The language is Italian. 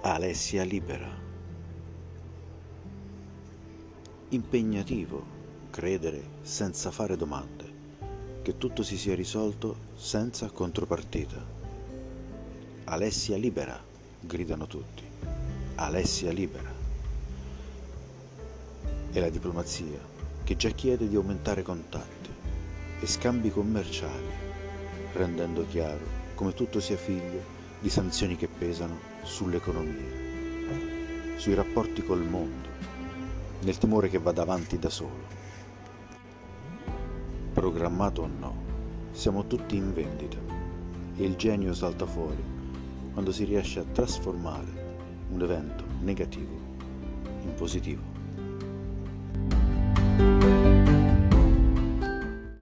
Alessia Libera. Impegnativo credere senza fare domande che tutto si sia risolto senza contropartita. Alessia Libera, gridano tutti. Alessia Libera. È la diplomazia che già chiede di aumentare contatti e scambi commerciali, rendendo chiaro come tutto sia figlio di sanzioni che pesano sull'economia, sui rapporti col mondo, nel timore che vada avanti da solo. Programmato o no, siamo tutti in vendita e il genio salta fuori quando si riesce a trasformare un evento negativo in positivo.